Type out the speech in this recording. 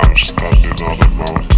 I'm standing on the mountain.